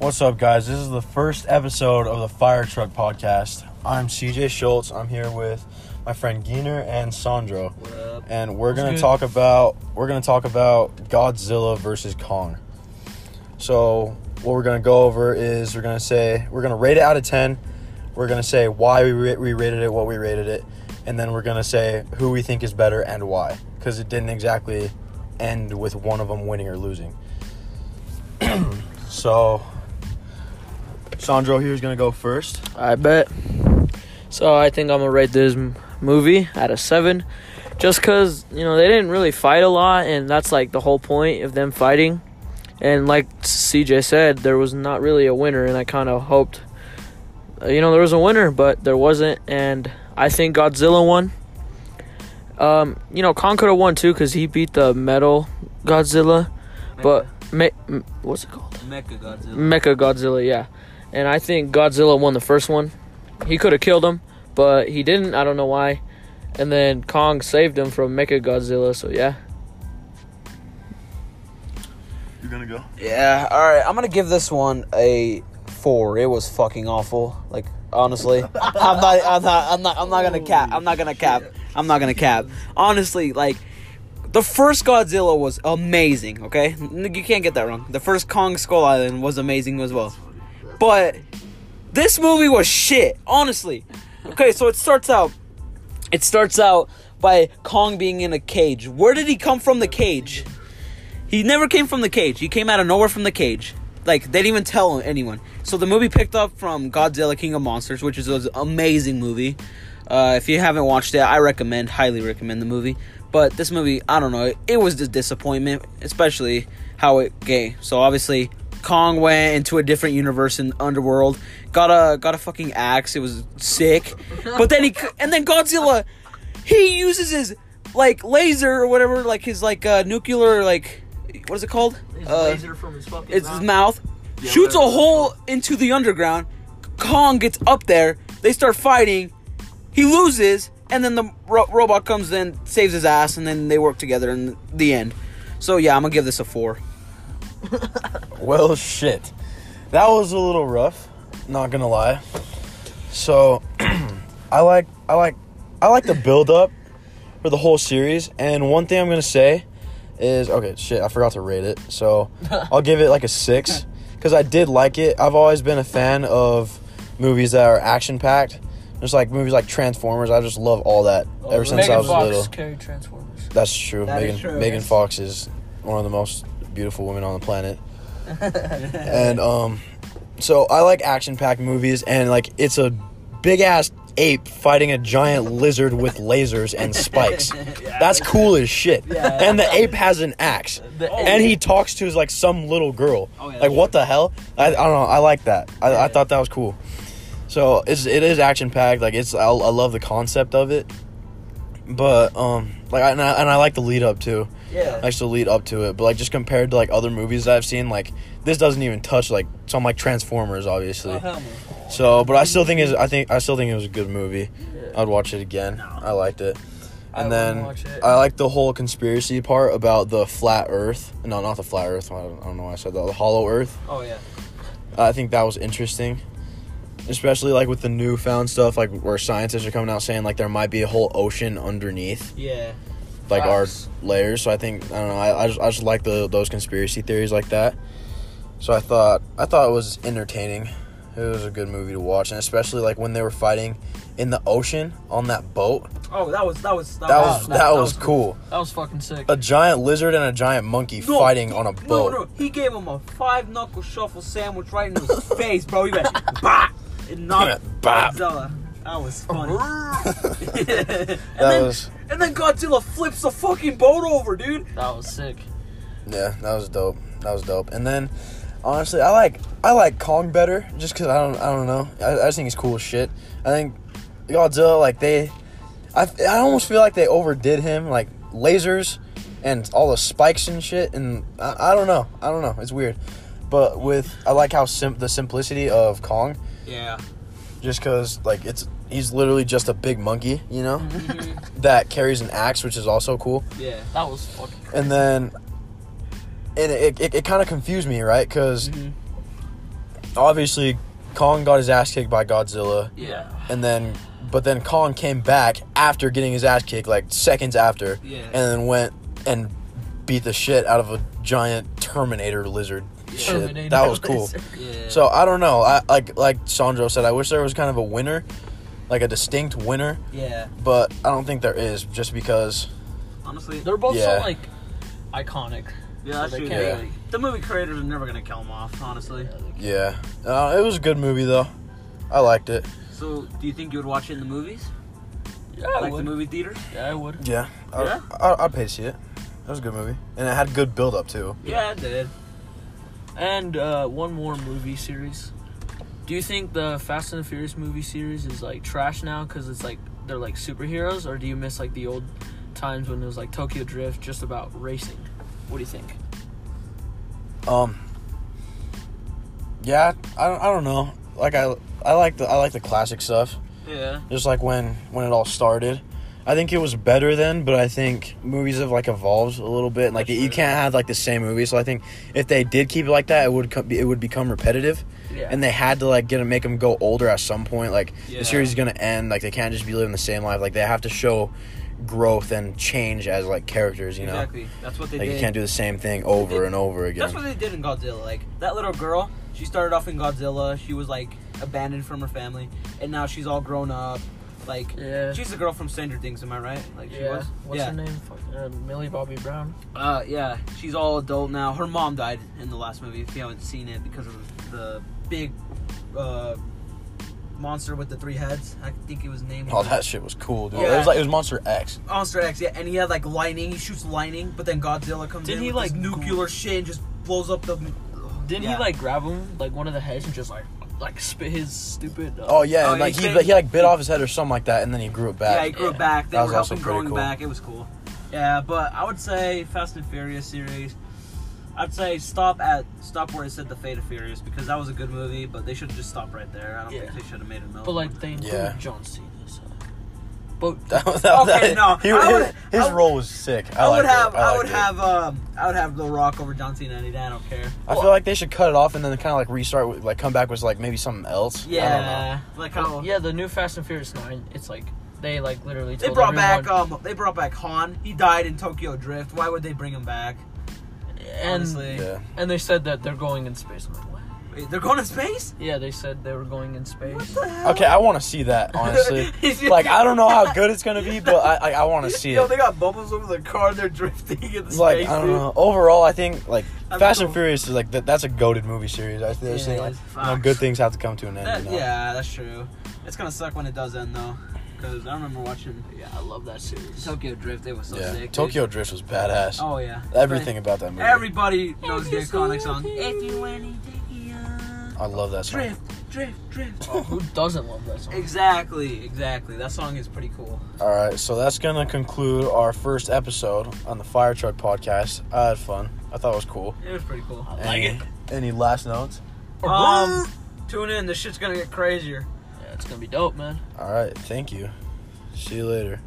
What's up, guys? This is the first episode of the Fire Truck Podcast. I'm CJ Schultz. I'm here with my friend Geener and Sandro, and we're gonna good? talk about we're gonna talk about Godzilla versus Kong. So what we're gonna go over is we're gonna say we're gonna rate it out of ten. We're gonna say why we ra- we rated it, what we rated it, and then we're gonna say who we think is better and why, because it didn't exactly end with one of them winning or losing. so Sandro here's gonna go first. I bet. So I think I'm gonna rate this m- movie at a seven, just cause you know they didn't really fight a lot, and that's like the whole point of them fighting. And like CJ said, there was not really a winner, and I kind of hoped, uh, you know, there was a winner, but there wasn't, and I think Godzilla won. Um, you know, Kong could have won too, cause he beat the metal Godzilla, but me- what's it called? Mecha Godzilla. Mecha Godzilla, yeah. And I think Godzilla won the first one. He could have killed him, but he didn't. I don't know why. And then Kong saved him from Mecha Godzilla, so yeah. You're gonna go. Yeah, alright, I'm gonna give this one a four. It was fucking awful. Like, honestly. I'm not I'm not I'm not I'm not gonna cap. I'm not gonna cap. I'm not gonna cap. Honestly, like the first Godzilla was amazing, okay? You can't get that wrong. The first Kong Skull Island was amazing as well. But this movie was shit, honestly. Okay, so it starts out it starts out by Kong being in a cage. Where did he come from the cage? He never came from the cage. He came out of nowhere from the cage. Like they didn't even tell anyone. So the movie picked up from Godzilla King of Monsters, which is an amazing movie. Uh, if you haven't watched it, I recommend, highly recommend the movie. But this movie, I don't know, it was a disappointment, especially how it gay. So obviously, Kong went into a different universe in Underworld, got a got a fucking axe. It was sick. But then he and then Godzilla, he uses his like laser or whatever, like his like uh, nuclear like what is it called? Uh, from his fucking it's his mouth. shoots a hole into the underground. Kong gets up there. They start fighting. He loses, and then the ro- robot comes in, saves his ass, and then they work together in the end. So yeah, I'm gonna give this a four. Well, shit. That was a little rough. Not gonna lie. So, I like, I like, I like the build up for the whole series. And one thing I'm gonna say is, okay, shit, I forgot to rate it. So, I'll give it like a six because I did like it. I've always been a fan of movies that are action packed. Just like movies like Transformers. I just love all that ever since I was little. carried Transformers. That's true. That is Megan true, Megan yes. Fox is one of the most beautiful women on the planet. and um so I like action packed movies and like it's a big ass ape fighting a giant lizard with lasers and spikes. That's cool as shit. And the ape has an axe. And he talks to his, like some little girl. Oh, yeah, like what the hell? I, I don't know. I like that. I, I thought that was cool. So it's it is action packed. Like it's I, I love the concept of it. But um like I, and I, and I like the lead up too. Yeah. I used to lead up to it, but like just compared to like other movies I've seen, like this doesn't even touch like some like Transformers, obviously. Oh, So, but I still think is I think I still think it was a good movie. Yeah. I'd watch it again. No. I liked it. I And wouldn't then. I like the whole conspiracy part about the flat Earth. No, not the flat Earth. I don't, I don't know why I said that. The hollow Earth. Oh yeah. I think that was interesting, especially like with the newfound stuff, like where scientists are coming out saying like there might be a whole ocean underneath Yeah. like Facts. our layers. So I think I don't know. I, I just I just like the those conspiracy theories like that. So I thought I thought it was entertaining. It was a good movie to watch, and especially like when they were fighting in the ocean on that boat. Oh, that was that was That was that, was cool. That was fucking sick. A giant lizard and a giant monkey No, fighting on a No, boat. no, he gave him a five knuckle shuffle sandwich right in his face, bro. He went bah, and knocked Bop. Godzilla. That was funny. and, That then, was and then Godzilla flips the fucking boat over, dude. that was sick. yeah, that was dope. That was dope. And then honestly, I like I like Kong better just because I don't I don't know. I, I just think he's cool as shit. I think Godzilla like they I I almost feel like they overdid him like lasers and all the spikes and shit and I, I don't know I don't know it's weird. But with I like how sim- the simplicity of Kong Yeah. just because like it's he's literally just a big monkey you know mm-hmm. that carries an axe which is also cool. Yeah. That was fucking. Crazy. and then and it it, it kind of confused me right because mm-hmm. obviously Kong got his ass kicked by Godzilla, Yeah. and then but then Kong came back after getting his ass kicked, like seconds after, Yeah. and then went and beat the shit out of a giant Terminator lizard. Shit, Terminator that was cool. Yeah. So I don't know. I like like Sandro said. I wish there was kind of a winner, like a distinct winner, yeah. but I don't think there is. Just because, Honestly, They're both Yeah. so like iconic. yeah, so that's they true. can't Yeah. really- The movie creators are never gonna kill him off. Honestly. yeah, uh, it was a good movie though. I liked it. So, do you think you would watch it in the movies, Yeah, I like would. the movie theaters? Yeah, I would. Yeah, I, Yeah? I, I'd pay to see it. That was a good movie, and it had good build up too. Yeah, it did. And uh, one more movie series. Do you think the Fast and the Furious movie series is like trash now because it's like they're like superheroes, or do you miss like the old times when it was like Tokyo Drift, just about racing? What do you think? Um. Yeah, I don't, I don't know. Like I I like the I like the classic stuff. Yeah. Just like when when it all started. I think it was better then, but I think movies have like evolved a little bit. Like you can't have like the same movie. So I think if they did keep it like that, it would come, it would become repetitive. Yeah. And they had to like get to make them go older at some point. Like Yeah. the series is gonna end. Like they can't just be living the same life. Like they have to show growth and change as like characters. You know, exactly. That's what they like did. you can't do the same thing over and over again. That's what they did in Godzilla. Like that little girl, she started off in Godzilla. She was like abandoned from her family, and now she's all grown up. Like yeah. she's the girl from Stranger Things. Am I right? Like she yeah. was. What's yeah. her name? Uh, Millie Bobby Brown. Uh, yeah. She's all adult now. Her mom died in the last movie. If you haven't seen it, because of the big uh, monster with the three heads. I think it was named. Oh, that shit was cool, dude. Yeah. It was like it was Monster X. Monster X, yeah, and he had like lightning. He shoots lightning, but then Godzilla comes in. Didn't in he, with like, this nuclear shit and just blows up the. Didn't Yeah. he like grab him like one of the heads and just like like spit his stupid? Uh, Oh yeah, Oh, and, like he he, came- he like bit off his head or something like that, and then he grew it back. Yeah, he grew Yeah. it back. They That were was also helping pretty growing cool. back. It was cool. Yeah, but I would say Fast and Furious series. I'd say stop at stop where it said the Fate of Furious because that was a good movie, but they should have just stopped right there. I don't Yeah. think they should have made another. But like they include Yeah. John Cena. So. But That, that, Okay, that- no, he, I would- his, his I would- role was sick. I, I, would liked it. have, I, liked would it. have, um, I would have The Rock over John Cena any day. I don't care. I feel like they should cut it off and then kind of like restart, with, like come back with like maybe something else. I don't know. Yeah, like how yeah, the new Fast and Furious Nine. It's like they like literally. they brought everyone, back, um, they brought back Han. He died in Tokyo Drift. Why would they bring him back? and honestly. Yeah. and they said that they're going in space. I'm like, what? Wait, they're going to space. Yeah, they said they were going in What space. the hell? Okay, I want to see that honestly. like I don't know how good it's gonna be, but I I, I want to see Yo, it. they got bubbles over the car. They're drifting in the It's like space. I don't dude. know. Overall, I think like That'd be Fast and. Furious is like that, that's a goaded movie series. I think Yeah, like, you know, good things have to come to an end. That- you know? Yeah, that's true. It's gonna suck when it does end though, because I remember watching Yeah, I love that series. Tokyo Drift. It was so Yeah. sick. dude. Tokyo Drift was badass. Oh yeah. Everything about that movie. Everybody knows the iconic song. If you any I love that song. drift, drift, drift. Oh, who doesn't love that song? Exactly, exactly. That song is pretty cool. All right, so that's gonna conclude our first episode on the Fire Truck Podcast. I had fun. I thought it was cool. It was pretty cool. I like any, it. Any last notes? Um, tune in. This shit's gonna get crazier. Yeah, it's gonna be dope, man. All right, thank you. See you later.